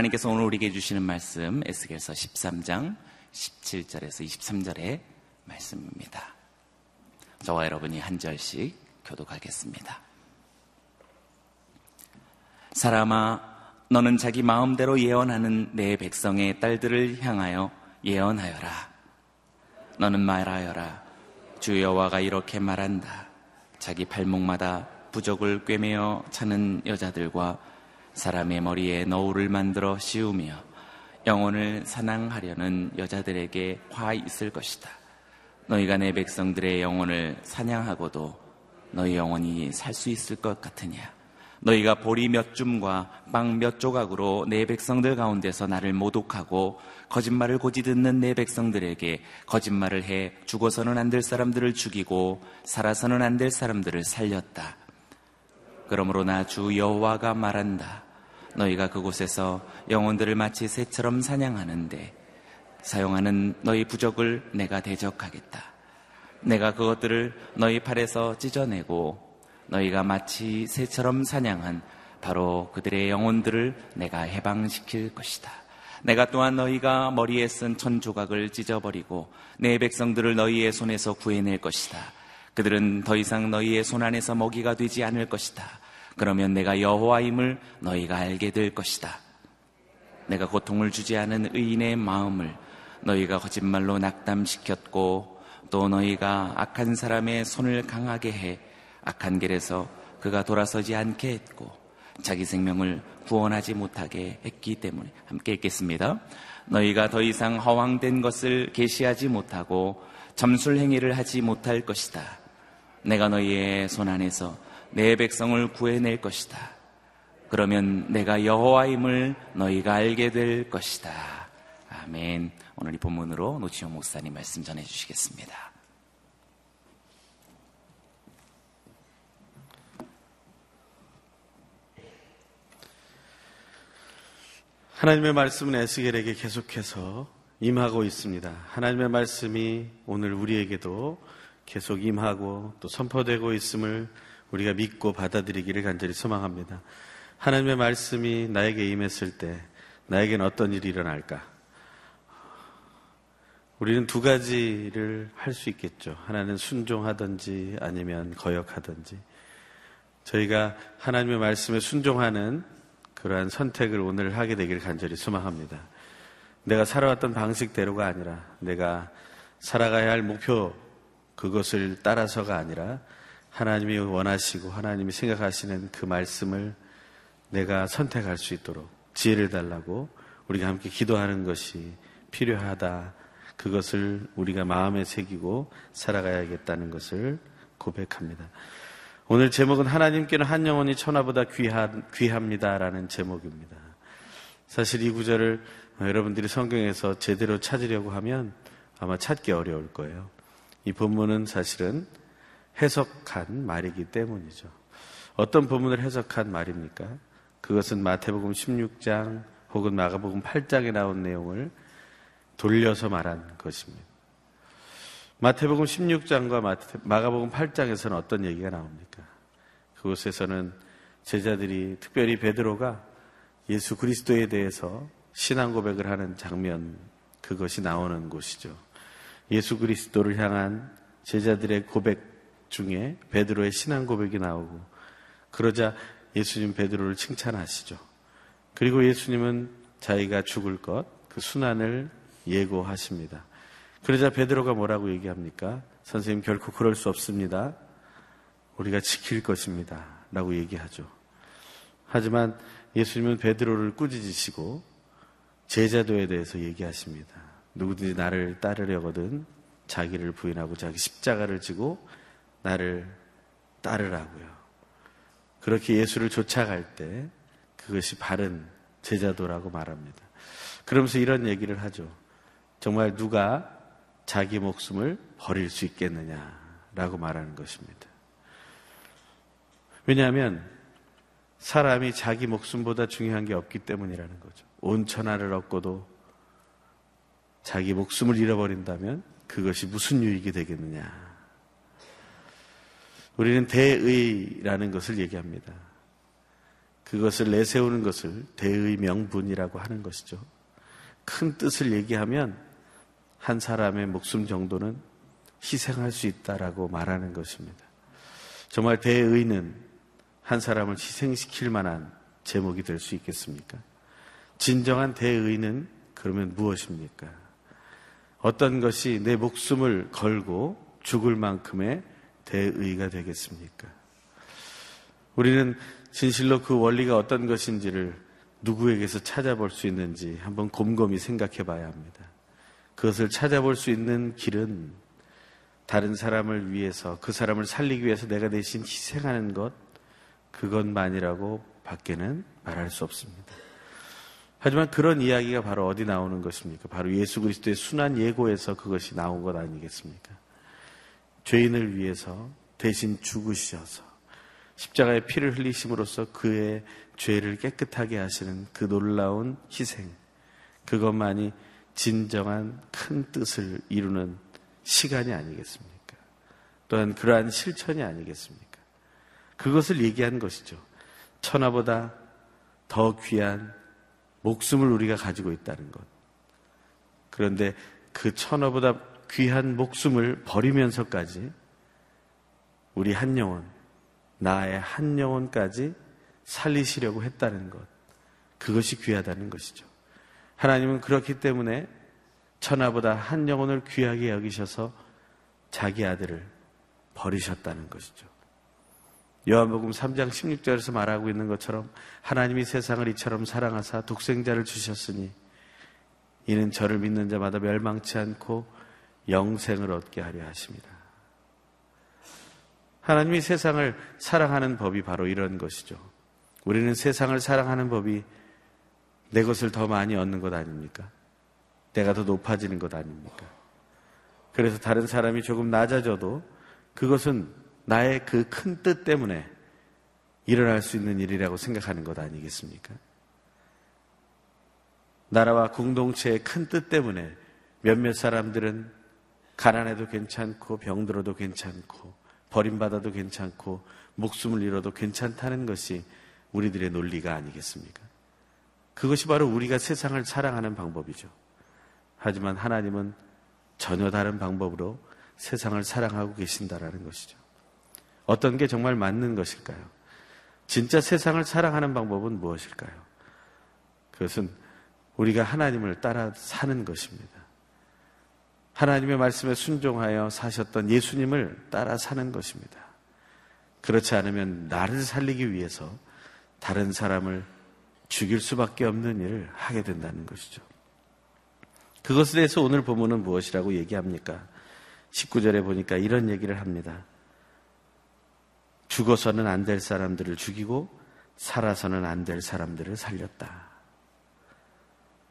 하나님께서 오늘 우리에게 주시는 말씀 에스겔서 13장 17절에서 23절의 말씀입니다. 저와 여러분이 한 절씩 교독하겠습니다. 사람아 너는 자기 마음대로 예언하는 내 백성의 딸들을 향하여 예언하여라. 너는 말하여라. 주 여호와가 이렇게 말한다. 자기 팔목마다 부적을 꿰매어 차는 여자들과 사람의 머리에 너울을 만들어 씌우며 영혼을 사냥하려는 여자들에게 화 있을 것이다. 너희가 내 백성들의 영혼을 사냥하고도 너희 영혼이 살 수 있을 것 같으냐? 너희가 보리 몇 줌과 빵 몇 조각으로 내 백성들 가운데서 나를 모독하고 거짓말을 고지 듣는 내 백성들에게 거짓말을 해 죽어서는 안 될 사람들을 죽이고 살아서는 안 될 사람들을 살렸다. 그러므로 나 주 여호와가 말한다. 너희가 그곳에서 영혼들을 마치 새처럼 사냥하는데 사용하는 너희 부적을 내가 대적하겠다. 내가 그것들을 너희 팔에서 찢어내고 너희가 마치 새처럼 사냥한 바로 그들의 영혼들을 내가 해방시킬 것이다. 내가 또한 너희가 머리에 쓴 천 조각을 찢어버리고 내 백성들을 너희의 손에서 구해낼 것이다. 그들은 더 이상 너희의 손 안에서 먹이가 되지 않을 것이다. 그러면 내가 여호와임을 너희가 알게 될 것이다. 내가 고통을 주지 않은 의인의 마음을 너희가 거짓말로 낙담시켰고 또 너희가 악한 사람의 손을 강하게 해 악한 길에서 그가 돌아서지 않게 했고 자기 생명을 구원하지 못하게 했기 때문에 함께 읽겠습니다. 너희가 더 이상 허황된 것을 계시하지 못하고 점술 행위를 하지 못할 것이다. 내가 너희의 손 안에서 내 백성을 구해낼 것이다. 그러면 내가 여호와임을 너희가 알게 될 것이다. 아멘. 오늘 이 본문으로 노치용 목사님 말씀 전해 주시겠습니다. 하나님의 말씀은 에스겔에게 계속해서 임하고 있습니다. 하나님의 말씀이 오늘 우리에게도 계속 임하고 또 선포되고 있음을 우리가 믿고 받아들이기를 간절히 소망합니다. 하나님의 말씀이 나에게 임했을 때 나에게는 어떤 일이 일어날까? 우리는 두 가지를 할 수 있겠죠. 하나는 순종하든지 아니면 거역하든지. 저희가 하나님의 말씀에 순종하는 그러한 선택을 오늘 하게 되기를 간절히 소망합니다. 내가 살아왔던 방식대로가 아니라 내가 살아가야 할 목표 그것을 따라서가 아니라 하나님이 원하시고 하나님이 생각하시는 그 말씀을 내가 선택할 수 있도록 지혜를 달라고 우리가 함께 기도하는 것이 필요하다. 그것을 우리가 마음에 새기고 살아가야겠다는 것을 고백합니다. 오늘 제목은 하나님께는 한 영혼이 천하보다 귀한, 귀합니다라는 제목입니다. 사실 이 구절을 여러분들이 성경에서 제대로 찾으려고 하면 아마 찾기 어려울 거예요. 이 본문은 사실은 해석한 말이기 때문이죠. 어떤 본문을 해석한 말입니까? 그것은 마태복음 16장 혹은 마가복음 8장에 나온 내용을 돌려서 말한 것입니다. 마태복음 16장과 마가복음 8장에서는 어떤 얘기가 나옵니까? 그곳에서는 제자들이 특별히 베드로가 예수 그리스도에 대해서 신앙 고백을 하는 장면 그것이 나오는 곳이죠. 예수 그리스도를 향한 제자들의 고백 중에 베드로의 신앙 고백이 나오고 그러자 예수님 베드로를 칭찬하시죠. 그리고 예수님은 자기가 죽을 것, 그 순환을 예고하십니다. 그러자 베드로가 뭐라고 얘기합니까? 선생님 결코 그럴 수 없습니다. 우리가 지킬 것입니다. 라고 얘기하죠. 하지만 예수님은 베드로를 꾸짖으시고 제자도에 대해서 얘기하십니다. 누구든지 나를 따르려거든 자기를 부인하고 자기 십자가를 지고 나를 따르라고요. 그렇게 예수를 쫓아갈 때 그것이 바른 제자도라고 말합니다. 그러면서 이런 얘기를 하죠. 정말 누가 자기 목숨을 버릴 수 있겠느냐라고 말하는 것입니다. 왜냐하면 사람이 자기 목숨보다 중요한 게 없기 때문이라는 거죠. 온 천하를 얻고도 자기 목숨을 잃어버린다면 그것이 무슨 유익이 되겠느냐. 우리는 대의라는 것을 얘기합니다. 그것을 내세우는 것을 대의 명분이라고 하는 것이죠. 큰 뜻을 얘기하면 한 사람의 목숨 정도는 희생할 수 있다라고 말하는 것입니다. 정말 대의는 한 사람을 희생시킬 만한 제목이 될 수 있겠습니까? 진정한 대의는 그러면 무엇입니까? 어떤 것이 내 목숨을 걸고 죽을 만큼의 대의가 되겠습니까? 우리는 진실로 그 원리가 어떤 것인지를 누구에게서 찾아볼 수 있는지 한번 곰곰이 생각해 봐야 합니다. 그것을 찾아볼 수 있는 길은 다른 사람을 위해서 그 사람을 살리기 위해서 내가 대신 희생하는 것 그것만이라고 밖에는 말할 수 없습니다. 하지만 그런 이야기가 바로 어디 나오는 것입니까? 바로 예수 그리스도의 순한 예고에서 그것이 나온 것 아니겠습니까? 죄인을 위해서 대신 죽으셔서 십자가의 피를 흘리심으로써 그의 죄를 깨끗하게 하시는 그 놀라운 희생, 그것만이 진정한 큰 뜻을 이루는 시간이 아니겠습니까? 또한 그러한 실천이 아니겠습니까? 그것을 얘기한 것이죠. 천하보다 더 귀한 목숨을 우리가 가지고 있다는 것. 그런데 그 천하보다 귀한 목숨을 버리면서까지 우리 한 영혼, 나의 한 영혼까지 살리시려고 했다는 것. 그것이 귀하다는 것이죠. 하나님은 그렇기 때문에 천하보다 한 영혼을 귀하게 여기셔서 자기 아들을 버리셨다는 것이죠. 요한복음 3장 16절에서 말하고 있는 것처럼 하나님이 세상을 이처럼 사랑하사 독생자를 주셨으니 이는 저를 믿는 자마다 멸망치 않고 영생을 얻게 하려 하십니다. 하나님이 세상을 사랑하는 법이 바로 이런 것이죠. 우리는 세상을 사랑하는 법이 내 것을 더 많이 얻는 것 아닙니까? 내가 더 높아지는 것 아닙니까? 그래서 다른 사람이 조금 낮아져도 그것은 나의 그 큰 뜻 때문에 일어날 수 있는 일이라고 생각하는 것 아니겠습니까? 나라와 공동체의 큰 뜻 때문에 몇몇 사람들은 가난해도 괜찮고 병들어도 괜찮고 버림받아도 괜찮고 목숨을 잃어도 괜찮다는 것이 우리들의 논리가 아니겠습니까? 그것이 바로 우리가 세상을 사랑하는 방법이죠. 하지만 하나님은 전혀 다른 방법으로 세상을 사랑하고 계신다라는 것이죠. 어떤 게 정말 맞는 것일까요? 진짜 세상을 사랑하는 방법은 무엇일까요? 그것은 우리가 하나님을 따라 사는 것입니다. 하나님의 말씀에 순종하여 사셨던 예수님을 따라 사는 것입니다. 그렇지 않으면 나를 살리기 위해서 다른 사람을 죽일 수밖에 없는 일을 하게 된다는 것이죠. 그것에 대해서 오늘 본문은 무엇이라고 얘기합니까? 19절에 보니까 이런 얘기를 합니다. 죽어서는 안 될 사람들을 죽이고 살아서는 안 될 사람들을 살렸다.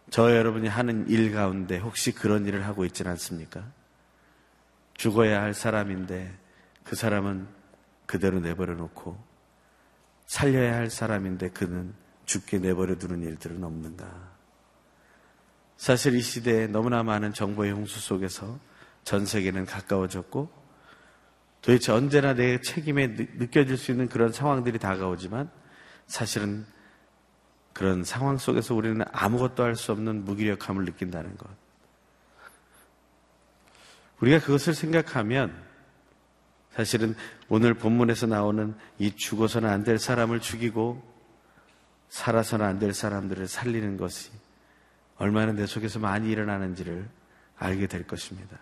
저 여러분이 하는 일 가운데 혹시 그런 일을 하고 있지는 않습니까? 죽어야 할 사람인데 그 사람은 그대로 내버려 놓고 살려야 할 사람인데 그는 죽게 내버려 두는 일들은 없는가? 사실 이 시대에 너무나 많은 정보의 홍수 속에서 전 세계는 가까워졌고 도대체 언제나 내 책임에 느껴질 수 있는 그런 상황들이 다가오지만 사실은 그런 상황 속에서 우리는 아무것도 할 수 없는 무기력함을 느낀다는 것. 우리가 그것을 생각하면 사실은 오늘 본문에서 나오는 이 죽어서는 안 될 사람을 죽이고 살아서는 안 될 사람들을 살리는 것이 얼마나 내 속에서 많이 일어나는지를 알게 될 것입니다.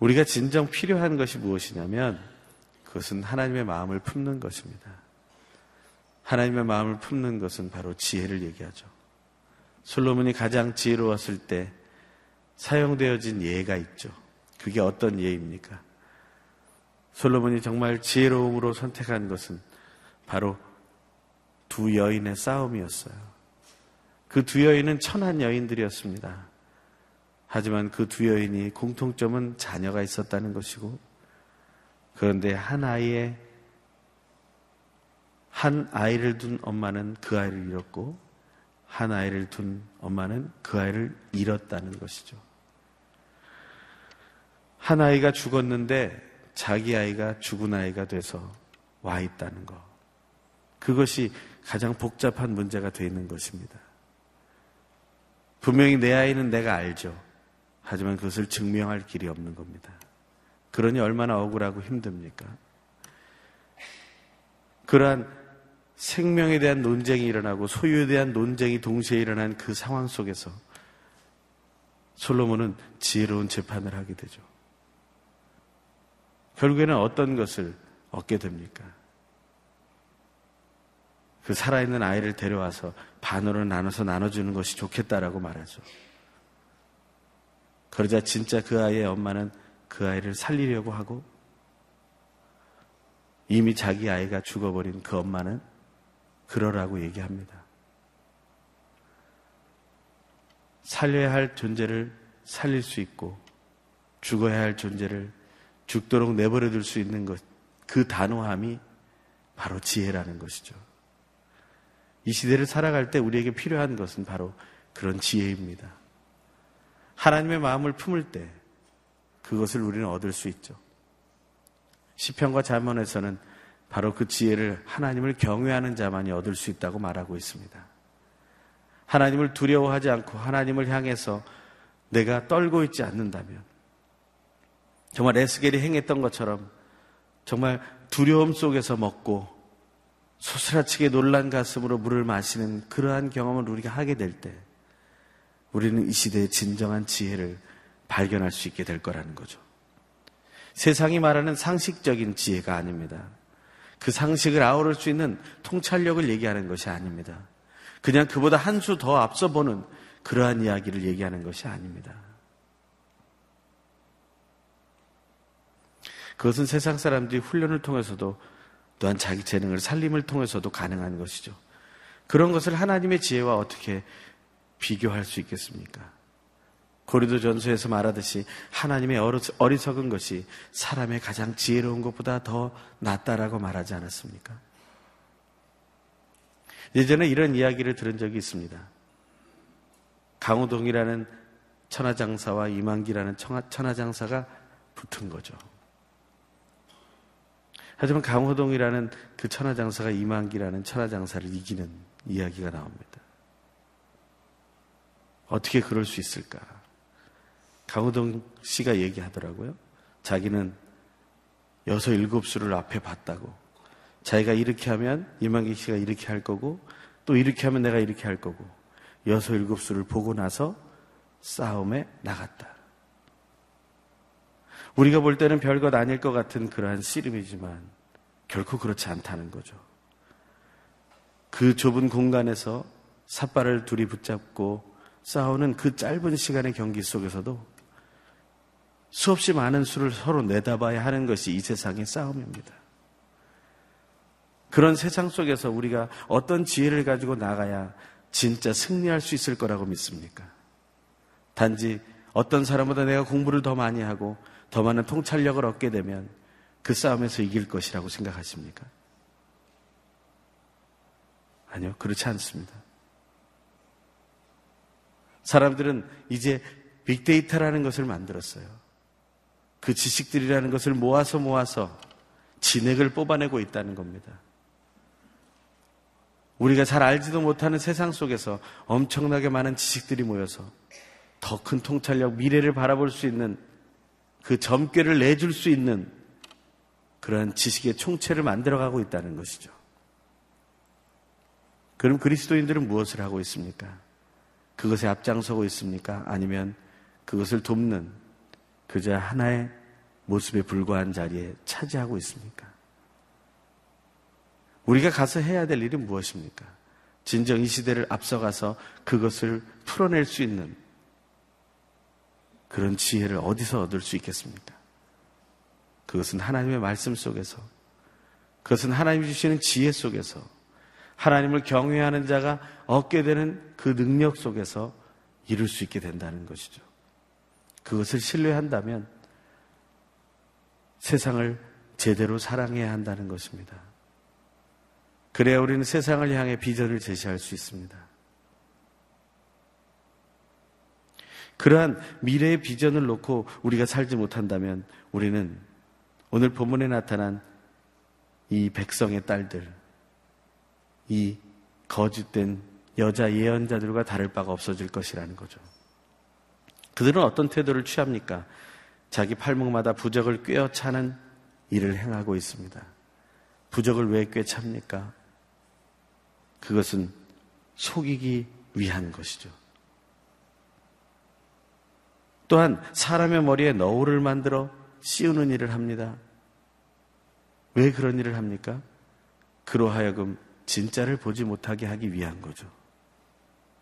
우리가 진정 필요한 것이 무엇이냐면 그것은 하나님의 마음을 품는 것입니다. 하나님의 마음을 품는 것은 바로 지혜를 얘기하죠. 솔로몬이 가장 지혜로웠을 때 사용되어진 예가 있죠. 그게 어떤 예입니까? 솔로몬이 정말 지혜로움으로 선택한 것은 바로 두 여인의 싸움이었어요. 그 두 여인은 천한 여인들이었습니다. 하지만 그 두 여인이 공통점은 자녀가 있었다는 것이고, 그런데 한 아이의 한 아이를 둔 엄마는 그 아이를 잃었고, 한 아이를 둔 엄마는 그 아이를 잃었다는 것이죠. 한 아이가 죽었는데 자기 아이가 죽은 아이가 돼서 와 있다는 것. 그것이 가장 복잡한 문제가 되어 있는 것입니다. 분명히 내 아이는 내가 알죠. 하지만 그것을 증명할 길이 없는 겁니다. 그러니 얼마나 억울하고 힘듭니까? 그러한 생명에 대한 논쟁이 일어나고 소유에 대한 논쟁이 동시에 일어난 그 상황 속에서 솔로몬은 지혜로운 재판을 하게 되죠. 결국에는 어떤 것을 얻게 됩니까? 그 살아있는 아이를 데려와서 반으로 나눠서 나눠주는 것이 좋겠다라고 말하죠. 그러자 진짜 그 아이의 엄마는 그 아이를 살리려고 하고 이미 자기 아이가 죽어버린 그 엄마는 그러라고 얘기합니다. 살려야 할 존재를 살릴 수 있고 죽어야 할 존재를 죽도록 내버려 둘 수 있는 것, 그 단호함이 바로 지혜라는 것이죠. 이 시대를 살아갈 때 우리에게 필요한 것은 바로 그런 지혜입니다. 하나님의 마음을 품을 때 그것을 우리는 얻을 수 있죠. 시편과 잠언에서는 바로 그 지혜를 하나님을 경외하는 자만이 얻을 수 있다고 말하고 있습니다. 하나님을 두려워하지 않고 하나님을 향해서 내가 떨고 있지 않는다면 정말 에스겔이 행했던 것처럼 정말 두려움 속에서 먹고 소스라치게 놀란 가슴으로 물을 마시는 그러한 경험을 우리가 하게 될 때 우리는 이 시대의 진정한 지혜를 발견할 수 있게 될 거라는 거죠. 세상이 말하는 상식적인 지혜가 아닙니다. 그 상식을 아우를 수 있는 통찰력을 얘기하는 것이 아닙니다. 그냥 그보다 한 수 더 앞서 보는 그러한 이야기를 얘기하는 것이 아닙니다. 그것은 세상 사람들이 훈련을 통해서도 또한 자기 재능을 살림을 통해서도 가능한 것이죠. 그런 것을 하나님의 지혜와 어떻게 비교할 수 있겠습니까? 고리도 전서에서 말하듯이 하나님의 어리석은 것이 사람의 가장 지혜로운 것보다 더 낫다라고 말하지 않았습니까? 예전에 이런 이야기를 들은 적이 있습니다. 강호동이라는 천하장사와 이만기라는 천하장사가 붙은 거죠. 하지만 강호동이라는 그 천하장사가 이만기라는 천하장사를 이기는 이야기가 나옵니다. 어떻게 그럴 수 있을까? 강호동 씨가 얘기하더라고요. 자기는 여섯 일곱 수를 앞에 봤다고. 자기가 이렇게 하면 이만기 씨가 이렇게 할 거고 또 이렇게 하면 내가 이렇게 할 거고 여섯 일곱 수를 보고 나서 싸움에 나갔다. 우리가 볼 때는 별것 아닐 것 같은 그러한 씨름이지만 결코 그렇지 않다는 거죠. 그 좁은 공간에서 삿발을 둘이 붙잡고 싸우는 그 짧은 시간의 경기 속에서도 수없이 많은 수를 서로 내다봐야 하는 것이 이 세상의 싸움입니다. 그런 세상 속에서 우리가 어떤 지혜를 가지고 나가야 진짜 승리할 수 있을 거라고 믿습니까? 단지 어떤 사람보다 내가 공부를 더 많이 하고 더 많은 통찰력을 얻게 되면 그 싸움에서 이길 것이라고 생각하십니까? 아니요, 그렇지 않습니다. 사람들은 이제 빅데이터라는 것을 만들었어요. 그 지식들이라는 것을 모아서 모아서 진액을 뽑아내고 있다는 겁니다. 우리가 잘 알지도 못하는 세상 속에서 엄청나게 많은 지식들이 모여서 더 큰 통찰력, 미래를 바라볼 수 있는 그 점괘를 내줄 수 있는 그러한 지식의 총체를 만들어가고 있다는 것이죠. 그럼 그리스도인들은 무엇을 하고 있습니까? 그것에 앞장서고 있습니까? 아니면 그것을 돕는 그저 하나의 모습에 불과한 자리에 차지하고 있습니까? 우리가 가서 해야 될 일은 무엇입니까? 진정 이 시대를 앞서가서 그것을 풀어낼 수 있는 그런 지혜를 어디서 얻을 수 있겠습니까? 그것은 하나님의 말씀 속에서, 그것은 하나님이 주시는 지혜 속에서, 하나님을 경외하는 자가 얻게 되는 그 능력 속에서 이룰 수 있게 된다는 것이죠. 그것을 신뢰한다면 세상을 제대로 사랑해야 한다는 것입니다. 그래야 우리는 세상을 향해 비전을 제시할 수 있습니다. 그러한 미래의 비전을 놓고 우리가 살지 못한다면 우리는 오늘 본문에 나타난 이 백성의 딸들, 이 거짓된 여자 예언자들과 다를 바가 없어질 것이라는 거죠. 그들은 어떤 태도를 취합니까? 자기 팔목마다 부적을 꿰어차는 일을 행하고 있습니다. 부적을 왜 꿰찹니까? 그것은 속이기 위한 것이죠. 또한 사람의 머리에 너울을 만들어 씌우는 일을 합니다. 왜 그런 일을 합니까? 그로하여금 진짜를 보지 못하게 하기 위한 거죠.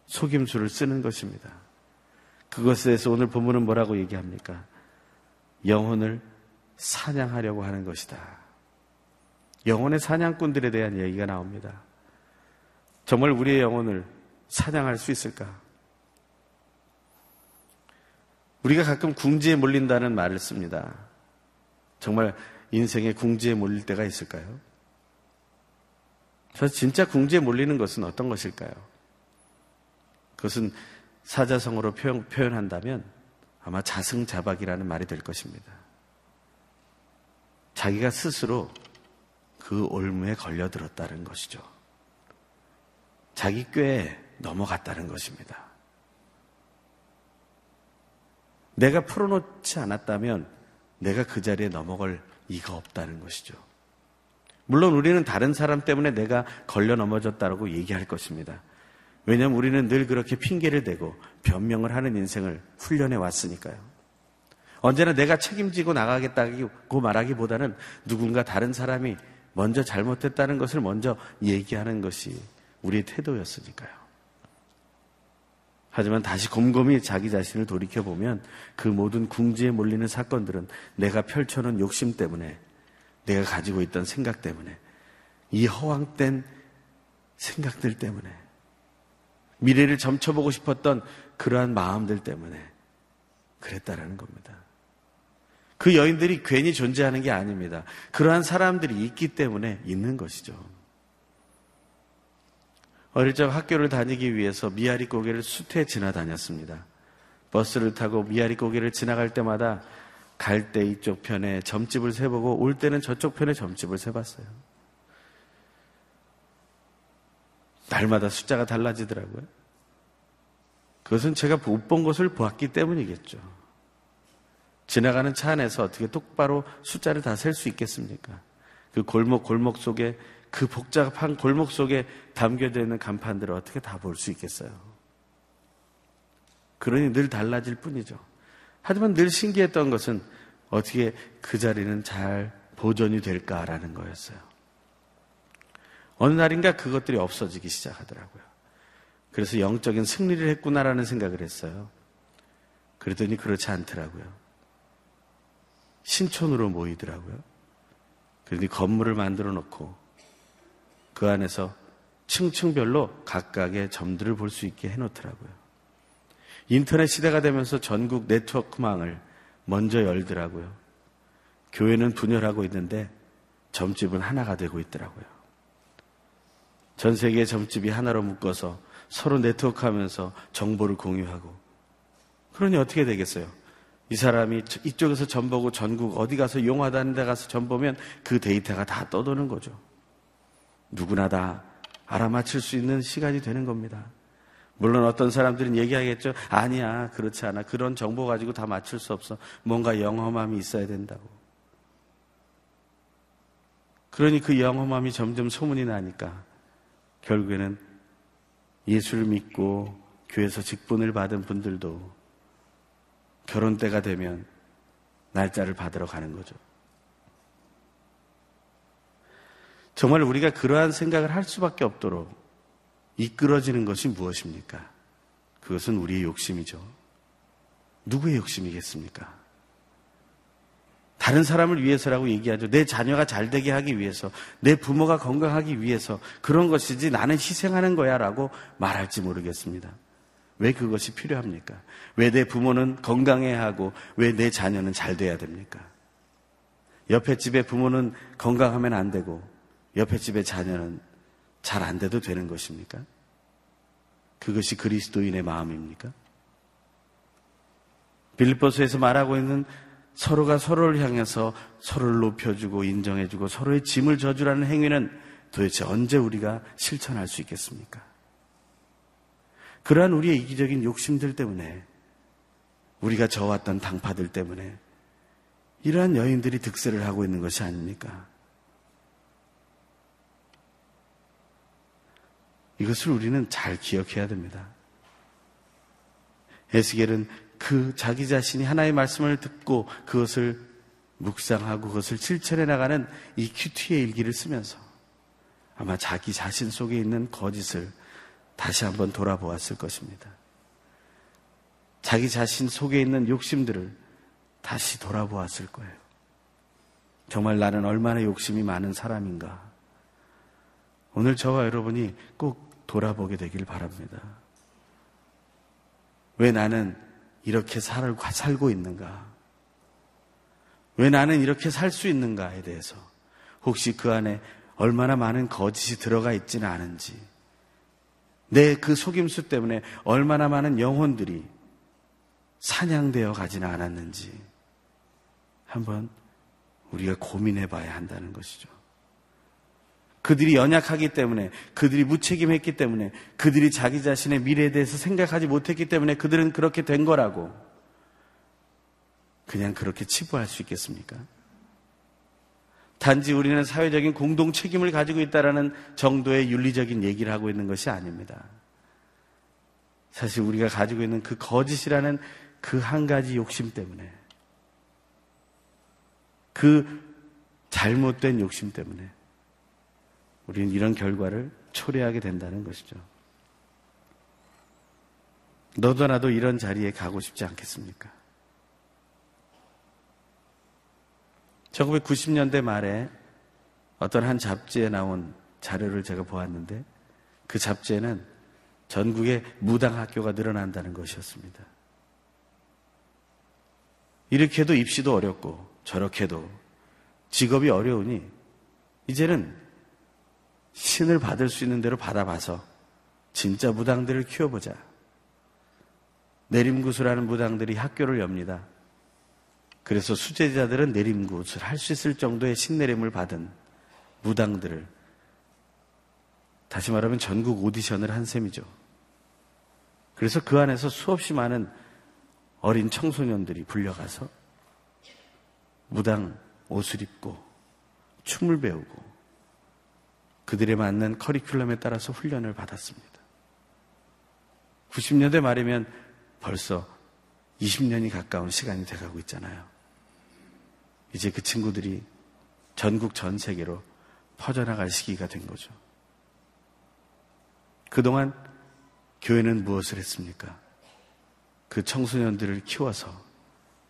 속임수를 쓰는 것입니다. 그것에 대해서 오늘 본문은 뭐라고 얘기합니까? 영혼을 사냥하려고 하는 것이다. 영혼의 사냥꾼들에 대한 얘기가 나옵니다. 정말 우리의 영혼을 사냥할 수 있을까? 우리가 가끔 궁지에 몰린다는 말을 씁니다. 정말 인생에 궁지에 몰릴 때가 있을까요? 저 진짜 궁지에 몰리는 것은 어떤 것일까요? 그것은 사자성어로 표현, 표현한다면 아마 자승자박이라는 말이 될 것입니다. 자기가 스스로 그 올무에 걸려들었다는 것이죠. 자기 꾀에 넘어갔다는 것입니다. 내가 풀어놓지 않았다면 내가 그 자리에 넘어갈 이가 없다는 것이죠. 물론 우리는 다른 사람 때문에 내가 걸려 넘어졌다고 얘기할 것입니다. 왜냐하면 우리는 늘 그렇게 핑계를 대고 변명을 하는 인생을 훈련해 왔으니까요. 언제나 내가 책임지고 나가겠다고 말하기보다는 누군가 다른 사람이 먼저 잘못했다는 것을 먼저 얘기하는 것이 우리의 태도였으니까요. 하지만 다시 곰곰이 자기 자신을 돌이켜보면 그 모든 궁지에 몰리는 사건들은 내가 펼쳐놓은 욕심 때문에 내가 가지고 있던 생각 때문에 이 허황된 생각들 때문에 미래를 점쳐보고 싶었던 그러한 마음들 때문에 그랬다라는 겁니다. 그 여인들이 괜히 존재하는 게 아닙니다. 그러한 사람들이 있기 때문에 있는 것이죠. 어릴 적 학교를 다니기 위해서 미아리 고개를 숲에 지나다녔습니다. 버스를 타고 미아리 고개를 지나갈 때마다 갈 때 이쪽 편에 점집을 세보고 올 때는 저쪽 편에 점집을 세봤어요. 날마다 숫자가 달라지더라고요. 그것은 제가 못 본 것을 보았기 때문이겠죠. 지나가는 차 안에서 어떻게 똑바로 숫자를 다 셀 수 있겠습니까? 그 골목 골목 속에 그 복잡한 골목 속에 담겨져 있는 간판들을 어떻게 다 볼 수 있겠어요? 그러니 늘 달라질 뿐이죠. 하지만 늘 신기했던 것은 어떻게 그 자리는 잘 보존이 될까라는 거였어요. 어느 날인가 그것들이 없어지기 시작하더라고요. 그래서 영적인 승리를 했구나라는 생각을 했어요. 그랬더니 그렇지 않더라고요. 신촌으로 모이더라고요. 그러니 건물을 만들어 놓고 그 안에서 층층별로 각각의 점들을 볼 수 있게 해놓더라고요. 인터넷 시대가 되면서 전국 네트워크망을 먼저 열더라고요. 교회는 분열하고 있는데 점집은 하나가 되고 있더라고요. 전 세계의 점집이 하나로 묶어서 서로 네트워크 하면서 정보를 공유하고. 그러니 어떻게 되겠어요? 이 사람이 이쪽에서 점 보고 전국 어디 가서 용하다는 데 가서 점 보면 그 데이터가 다 떠도는 거죠. 누구나 다 알아맞힐 수 있는 시간이 되는 겁니다. 물론 어떤 사람들은 얘기하겠죠. 아니야, 그렇지 않아. 그런 정보 가지고 다 맞출 수 없어. 뭔가 영험함이 있어야 된다고. 그러니 그 영험함이 점점 소문이 나니까 결국에는 예수를 믿고 교회에서 직분을 받은 분들도 결혼 때가 되면 날짜를 받으러 가는 거죠. 정말 우리가 그러한 생각을 할 수밖에 없도록 이끌어지는 것이 무엇입니까? 그것은 우리의 욕심이죠. 누구의 욕심이겠습니까? 다른 사람을 위해서라고 얘기하죠. 내 자녀가 잘 되게 하기 위해서, 내 부모가 건강하기 위해서 그런 것이지 나는 희생하는 거야 라고 말할지 모르겠습니다. 왜 그것이 필요합니까? 왜 내 부모는 건강해야 하고 왜 내 자녀는 잘 돼야 됩니까? 옆에 집에 부모는 건강하면 안 되고 옆에 집의 자녀는 잘 안 돼도 되는 것입니까? 그것이 그리스도인의 마음입니까? 빌립보스에서 말하고 있는 서로가 서로를 향해서 서로를 높여주고 인정해주고 서로의 짐을 져주라는 행위는 도대체 언제 우리가 실천할 수 있겠습니까? 그러한 우리의 이기적인 욕심들 때문에 우리가 져왔던 당파들 때문에 이러한 여인들이 득세를 하고 있는 것이 아닙니까? 이것을 우리는 잘 기억해야 됩니다. 에스겔은 그 자기 자신이 하나의 말씀을 듣고 그것을 묵상하고 그것을 실천해 나가는 이 큐티의 일기를 쓰면서 아마 자기 자신 속에 있는 거짓을 다시 한번 돌아보았을 것입니다. 자기 자신 속에 있는 욕심들을 다시 돌아보았을 거예요. 정말 나는 얼마나 욕심이 많은 사람인가. 오늘 저와 여러분이 꼭 돌아보게 되길 바랍니다. 왜 나는 이렇게 살, 살고 있는가? 왜 나는 이렇게 살 수 있는가에 대해서 혹시 그 안에 얼마나 많은 거짓이 들어가 있지는 않은지 내 그 속임수 때문에 얼마나 많은 영혼들이 사냥되어 가지는 않았는지 한번 우리가 고민해 봐야 한다는 것이죠. 그들이 연약하기 때문에, 그들이 무책임했기 때문에, 그들이 자기 자신의 미래에 대해서 생각하지 못했기 때문에 그들은 그렇게 된 거라고 그냥 그렇게 치부할 수 있겠습니까? 단지 우리는 사회적인 공동 책임을 가지고 있다라는 정도의 윤리적인 얘기를 하고 있는 것이 아닙니다. 사실 우리가 가지고 있는 그 거짓이라는 그 한 가지 욕심 때문에 그 잘못된 욕심 때문에 우리는 이런 결과를 초래하게 된다는 것이죠. 너도 나도 이런 자리에 가고 싶지 않겠습니까? 1990년대 말에 어떤 한 잡지에 나온 자료를 제가 보았는데 그 잡지에는 전국에 무당 학교가 늘어난다는 것이었습니다. 이렇게도 입시도 어렵고 저렇게도 직업이 어려우니 이제는 신을 받을 수 있는 대로 받아봐서 진짜 무당들을 키워보자. 내림구수라는 무당들이 학교를 엽니다. 그래서 수제자들은 내림굿을 할 수 있을 정도의 신내림을 받은 무당들을 다시 말하면 전국 오디션을 한 셈이죠. 그래서 그 안에서 수없이 많은 어린 청소년들이 불려가서 무당 옷을 입고 춤을 배우고 그들에 맞는 커리큘럼에 따라서 훈련을 받았습니다. 90년대 말이면 벌써 20년이 가까운 시간이 돼가고 있잖아요. 이제 그 친구들이 전국 전 세계로 퍼져나갈 시기가 된 거죠. 그동안 교회는 무엇을 했습니까? 그 청소년들을 키워서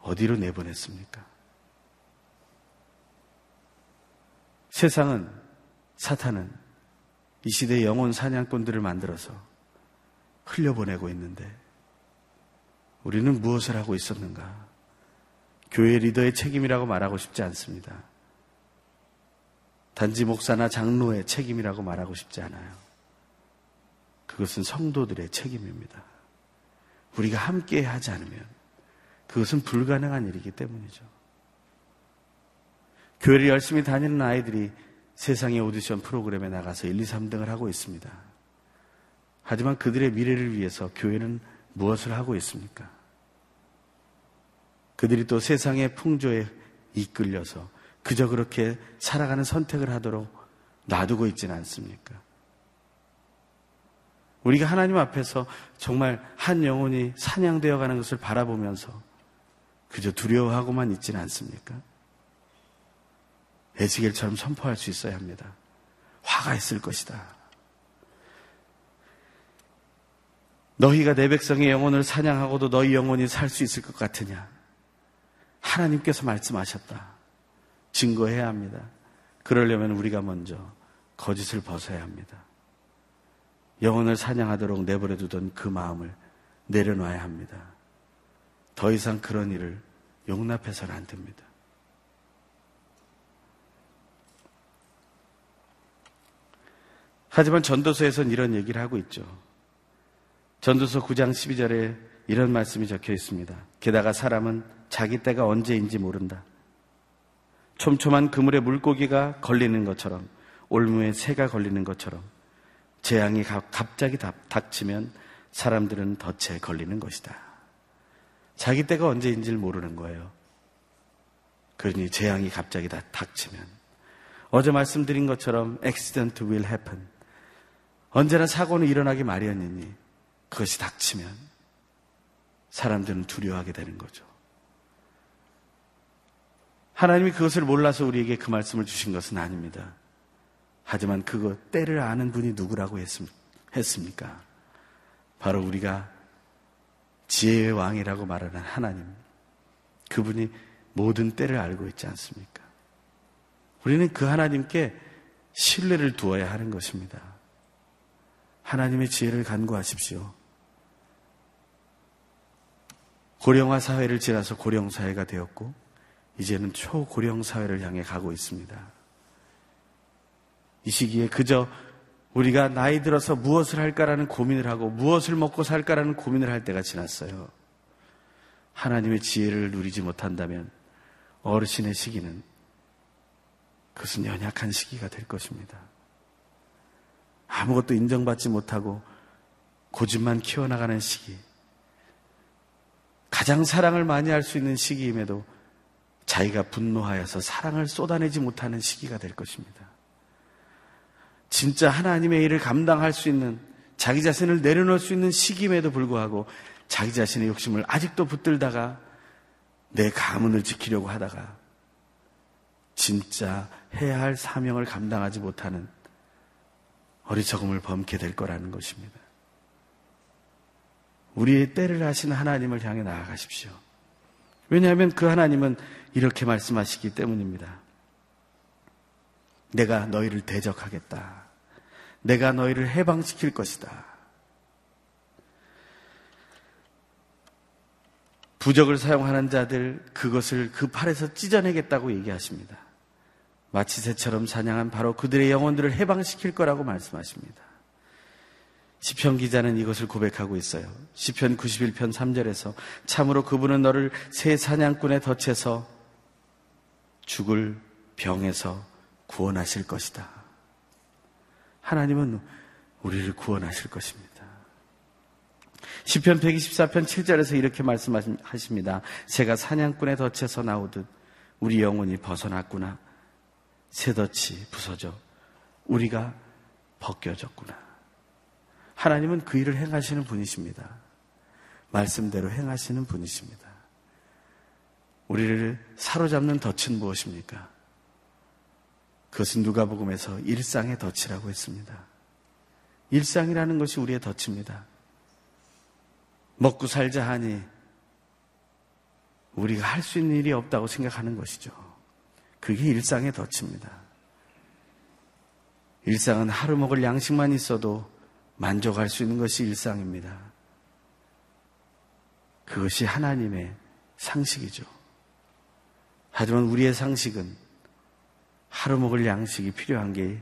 어디로 내보냈습니까? 세상은 사탄은 이 시대의 영혼 사냥꾼들을 만들어서 흘려보내고 있는데 우리는 무엇을 하고 있었는가? 교회 리더의 책임이라고 말하고 싶지 않습니다. 단지 목사나 장로의 책임이라고 말하고 싶지 않아요. 그것은 성도들의 책임입니다. 우리가 함께 하지 않으면 그것은 불가능한 일이기 때문이죠. 교회를 열심히 다니는 아이들이 세상의 오디션 프로그램에 나가서 1, 2, 3등을 하고 있습니다. 하지만 그들의 미래를 위해서 교회는 무엇을 하고 있습니까? 그들이 또 세상의 풍조에 이끌려서 그저 그렇게 살아가는 선택을 하도록 놔두고 있지는 않습니까? 우리가 하나님 앞에서 정말 한 영혼이 사냥되어 가는 것을 바라보면서 그저 두려워하고만 있지는 않습니까? 에스겔처럼 선포할 수 있어야 합니다. 화가 있을 것이다. 너희가 내 백성의 영혼을 사냥하고도 너희 영혼이 살 수 있을 것 같으냐? 하나님께서 말씀하셨다. 증거해야 합니다. 그러려면 우리가 먼저 거짓을 벗어야 합니다. 영혼을 사냥하도록 내버려 두던 그 마음을 내려놔야 합니다. 더 이상 그런 일을 용납해서는 안 됩니다. 하지만 전도서에선 이런 얘기를 하고 있죠. 전도서 9장 12절에 이런 말씀이 적혀 있습니다. 게다가 사람은 자기 때가 언제인지 모른다. 촘촘한 그물에 물고기가 걸리는 것처럼 올무에 새가 걸리는 것처럼 재앙이 갑자기 닥치면 사람들은 덫에 걸리는 것이다. 자기 때가 언제인지를 모르는 거예요. 그러니 재앙이 갑자기 다 닥치면 어제 말씀드린 것처럼 accident will happen. 언제나 사고는 일어나기 마련이니 그것이 닥치면 사람들은 두려워하게 되는 거죠. 하나님이 그것을 몰라서 우리에게 그 말씀을 주신 것은 아닙니다. 하지만 그거 때를 아는 분이 누구라고 했습니까? 바로 우리가 지혜의 왕이라고 말하는 하나님. 그분이 모든 때를 알고 있지 않습니까? 우리는 그 하나님께 신뢰를 두어야 하는 것입니다. 하나님의 지혜를 간구하십시오. 고령화 사회를 지나서 고령 사회가 되었고, 이제는 초고령 사회를 향해 가고 있습니다. 이 시기에 그저 우리가 나이 들어서 무엇을 할까라는 고민을 하고 무엇을 먹고 살까라는 고민을 할 때가 지났어요. 하나님의 지혜를 누리지 못한다면 어르신의 시기는 그것은 연약한 시기가 될 것입니다. 아무것도 인정받지 못하고 고집만 키워나가는 시기. 가장 사랑을 많이 할 수 있는 시기임에도 자기가 분노하여서 사랑을 쏟아내지 못하는 시기가 될 것입니다. 진짜 하나님의 일을 감당할 수 있는 자기 자신을 내려놓을 수 있는 시기임에도 불구하고 자기 자신의 욕심을 아직도 붙들다가 내 가문을 지키려고 하다가 진짜 해야 할 사명을 감당하지 못하는 어리석음을 범게 될 거라는 것입니다. 우리의 때를 하신 하나님을 향해 나아가십시오. 왜냐하면 그 하나님은 이렇게 말씀하시기 때문입니다. 내가 너희를 대적하겠다. 내가 너희를 해방시킬 것이다. 부적을 사용하는 자들 그것을 그 팔에서 찢어내겠다고 얘기하십니다. 마치 새처럼 사냥한 바로 그들의 영혼들을 해방시킬 거라고 말씀하십니다. 시편 기자는 이것을 고백하고 있어요. 시편 91편 3절에서 참으로 그분은 너를 새 사냥꾼의 덫에서 죽을 병에서 구원하실 것이다. 하나님은 우리를 구원하실 것입니다. 시편 124편 7절에서 이렇게 말씀하십니다. 새가 사냥꾼의 덫에서 나오듯 우리 영혼이 벗어났구나. 새 덫이 부서져 우리가 벗겨졌구나. 하나님은 그 일을 행하시는 분이십니다. 말씀대로 행하시는 분이십니다. 우리를 사로잡는 덫은 무엇입니까? 그것은 누가복음에서 일상의 덫이라고 했습니다. 일상이라는 것이 우리의 덫입니다. 먹고 살자 하니 우리가 할 수 있는 일이 없다고 생각하는 것이죠. 그게 일상의 덫입니다. 일상은 하루 먹을 양식만 있어도 만족할 수 있는 것이 일상입니다. 그것이 하나님의 상식이죠. 하지만 우리의 상식은 하루 먹을 양식이 필요한 게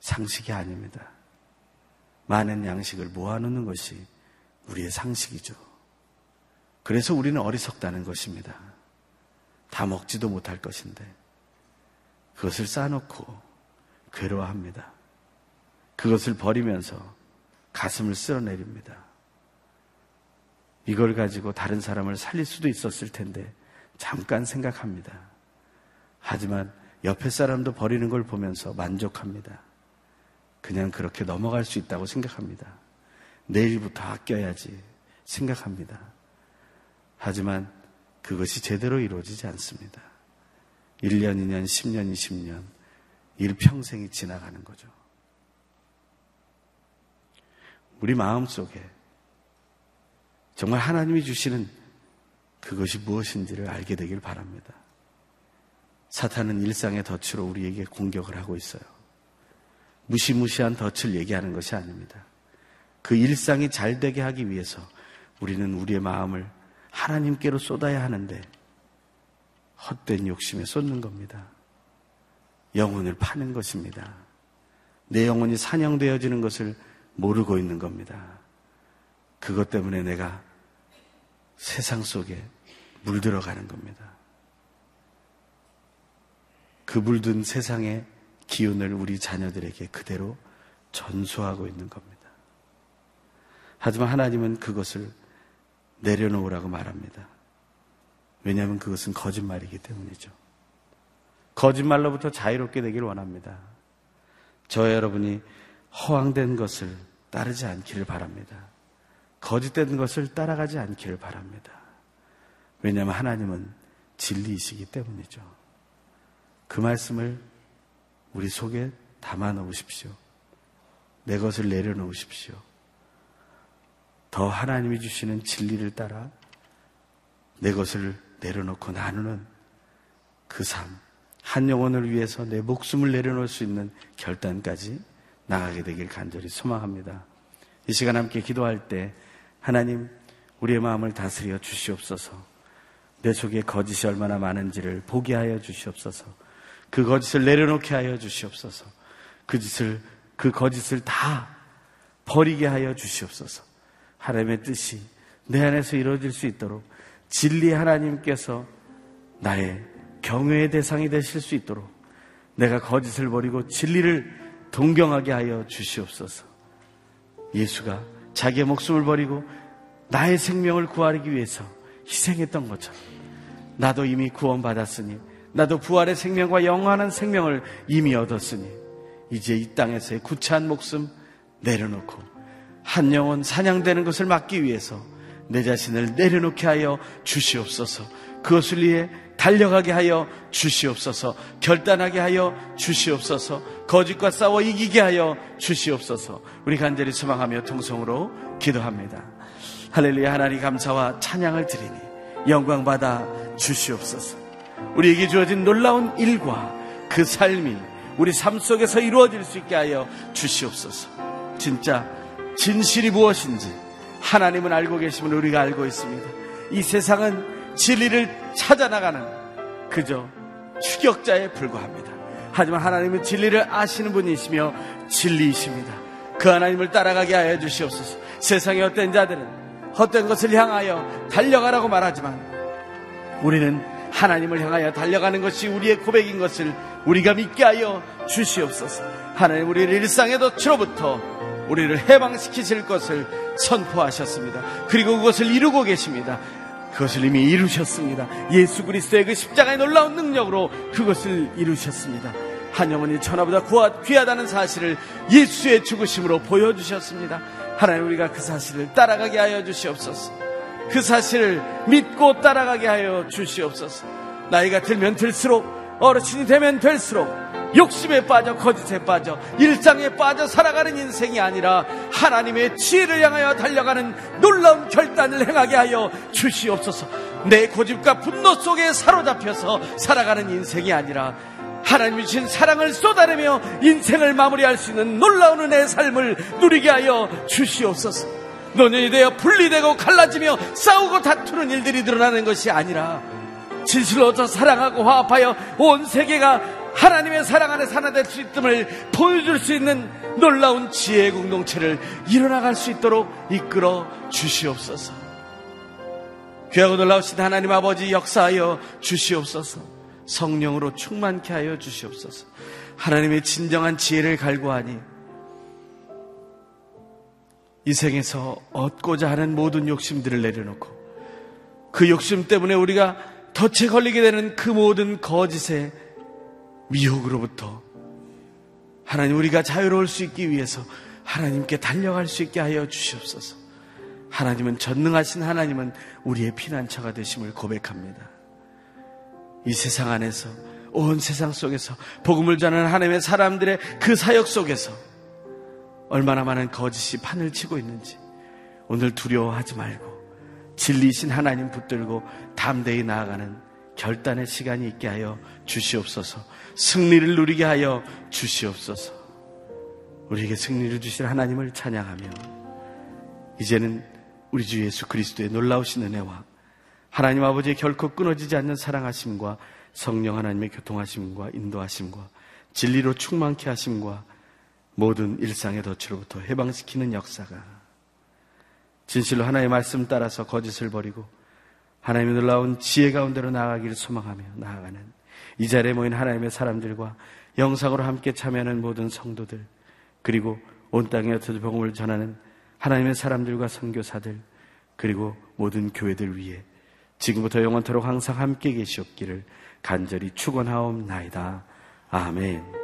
상식이 아닙니다. 많은 양식을 모아놓는 것이 우리의 상식이죠. 그래서 우리는 어리석다는 것입니다. 다 먹지도 못할 것인데 그것을 쌓아놓고 괴로워합니다. 그것을 버리면서 가슴을 쓸어내립니다. 이걸 가지고 다른 사람을 살릴 수도 있었을 텐데 잠깐 생각합니다. 하지만 옆에 사람도 버리는 걸 보면서 만족합니다. 그냥 그렇게 넘어갈 수 있다고 생각합니다. 내일부터 아껴야지 생각합니다. 하지만 그것이 제대로 이루어지지 않습니다. 1년, 2년, 10년, 20년, 일평생이 지나가는 거죠. 우리 마음 속에 정말 하나님이 주시는 그것이 무엇인지를 알게 되길 바랍니다. 사탄은 일상의 덫으로 우리에게 공격을 하고 있어요. 무시무시한 덫을 얘기하는 것이 아닙니다. 그 일상이 잘 되게 하기 위해서 우리는 우리의 마음을 하나님께로 쏟아야 하는데 헛된 욕심에 쏟는 겁니다. 영혼을 파는 것입니다. 내 영혼이 사냥되어지는 것을 모르고 있는 겁니다. 그것 때문에 내가 세상 속에 물들어 가는 겁니다. 그 물든 세상의 기운을 우리 자녀들에게 그대로 전수하고 있는 겁니다. 하지만 하나님은 그것을 내려놓으라고 말합니다. 왜냐하면 그것은 거짓말이기 때문이죠. 거짓말로부터 자유롭게 되길 원합니다. 저 여러분이 허황된 것을 따르지 않기를 바랍니다. 거짓된 것을 따라가지 않기를 바랍니다. 왜냐하면 하나님은 진리이시기 때문이죠. 그 말씀을 우리 속에 담아 놓으십시오. 내 것을 내려놓으십시오. 더 하나님이 주시는 진리를 따라 내 것을 내려놓고 나누는 그 삶, 한 영혼을 위해서 내 목숨을 내려놓을 수 있는 결단까지 나가게 되길 간절히 소망합니다. 이 시간 함께 기도할 때 하나님 우리의 마음을 다스려 주시옵소서. 내 속에 거짓이 얼마나 많은지를 보게 하여 주시옵소서. 그 거짓을 내려놓게 하여 주시옵소서. 그 짓을 그 거짓을 다 버리게 하여 주시옵소서. 하나님의 뜻이 내 안에서 이루어질 수 있도록 진리 하나님께서 나의 경외의 대상이 되실 수 있도록 내가 거짓을 버리고 진리를 동경하게 하여 주시옵소서. 예수가 자기의 목숨을 버리고 나의 생명을 구하기 위해서 희생했던 것처럼 나도 이미 구원받았으니 나도 부활의 생명과 영원한 생명을 이미 얻었으니 이제 이 땅에서의 구차한 목숨 내려놓고 한 영혼 사냥되는 것을 막기 위해서 내 자신을 내려놓게 하여 주시옵소서. 그것을 위해 달려가게 하여 주시옵소서. 결단하게 하여 주시옵소서. 거짓과 싸워 이기게 하여 주시옵소서. 우리 간절히 소망하며 통성으로 기도합니다. 할렐루야 하나님 감사와 찬양을 드리니 영광 받아 주시옵소서. 우리에게 주어진 놀라운 일과 그 삶이 우리 삶 속에서 이루어질 수 있게 하여 주시옵소서. 진짜 진실이 무엇인지 하나님은 알고 계시면 우리가 알고 있습니다. 이 세상은 진리를 찾아 나가는 그저 추격자에 불과합니다. 하지만 하나님은 진리를 아시는 분이시며 진리이십니다. 그 하나님을 따라가게 하여 주시옵소서. 세상의 헛된 자들은 헛된 것을 향하여 달려가라고 말하지만 우리는 하나님을 향하여 달려가는 것이 우리의 고백인 것을 우리가 믿게 하여 주시옵소서. 하나님 우리를 일상의 덫으로부터 우리를 해방시키실 것을 선포하셨습니다. 그리고 그것을 이루고 계십니다. 그것을 이미 이루셨습니다. 예수 그리스도의 그 십자가의 놀라운 능력으로 그것을 이루셨습니다. 한 영혼이 천하보다 귀하다는 사실을 예수의 죽으심으로 보여주셨습니다. 하나님 우리가 그 사실을 따라가게 하여 주시옵소서. 그 사실을 믿고 따라가게 하여 주시옵소서. 나이가 들면 들수록 어르신이 되면 될수록 욕심에 빠져 거짓에 빠져 일상에 빠져 살아가는 인생이 아니라 하나님의 지혜를 향하여 달려가는 놀라운 결단을 행하게 하여 주시옵소서. 내 고집과 분노 속에 사로잡혀서 살아가는 인생이 아니라 하나님이 주신 사랑을 쏟아내며 인생을 마무리할 수 있는 놀라운 은혜의 삶을 누리게 하여 주시옵소서. 노년이 되어 분리되고 갈라지며 싸우고 다투는 일들이 드러나는 것이 아니라 진실로 저 사랑하고 화합하여 온 세계가 하나님의 사랑 안에 하나될 수 있음을 보여줄 수 있는 놀라운 지혜의 공동체를 일어나갈 수 있도록 이끌어 주시옵소서. 귀하고 놀라우신 하나님 아버지 역사하여 주시옵소서. 성령으로 충만케 하여 주시옵소서. 하나님의 진정한 지혜를 갈구하니 이 생에서 얻고자 하는 모든 욕심들을 내려놓고 그 욕심 때문에 우리가 덫에 걸리게 되는 그 모든 거짓에 미혹으로부터 하나님 우리가 자유로울 수 있기 위해서 하나님께 달려갈 수 있게 하여 주시옵소서. 하나님은 전능하신 하나님은 우리의 피난처가 되심을 고백합니다. 이 세상 안에서 온 세상 속에서 복음을 전하는 하나님의 사람들의 그 사역 속에서 얼마나 많은 거짓이 판을 치고 있는지 오늘 두려워하지 말고 진리이신 하나님 붙들고 담대히 나아가는 결단의 시간이 있게 하여 주시옵소서. 승리를 누리게 하여 주시옵소서. 우리에게 승리를 주실 하나님을 찬양하며 이제는 우리 주 예수 그리스도의 놀라우신 은혜와 하나님 아버지의 결코 끊어지지 않는 사랑하심과 성령 하나님의 교통하심과 인도하심과 진리로 충만케 하심과 모든 일상의 덫으로부터 해방시키는 역사가 진실로 하나의 말씀 따라서 거짓을 버리고 하나님의 놀라운 지혜 가운데로 나아가기를 소망하며 나아가는 이 자리에 모인 하나님의 사람들과 영상으로 함께 참여하는 모든 성도들 그리고 온 땅에 흩어져 복음을 전하는 하나님의 사람들과 선교사들 그리고 모든 교회들 위해 지금부터 영원토록 항상 함께 계시옵기를 간절히 축원하옵나이다. 아멘.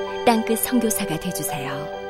땅끝 성교사가 되주세요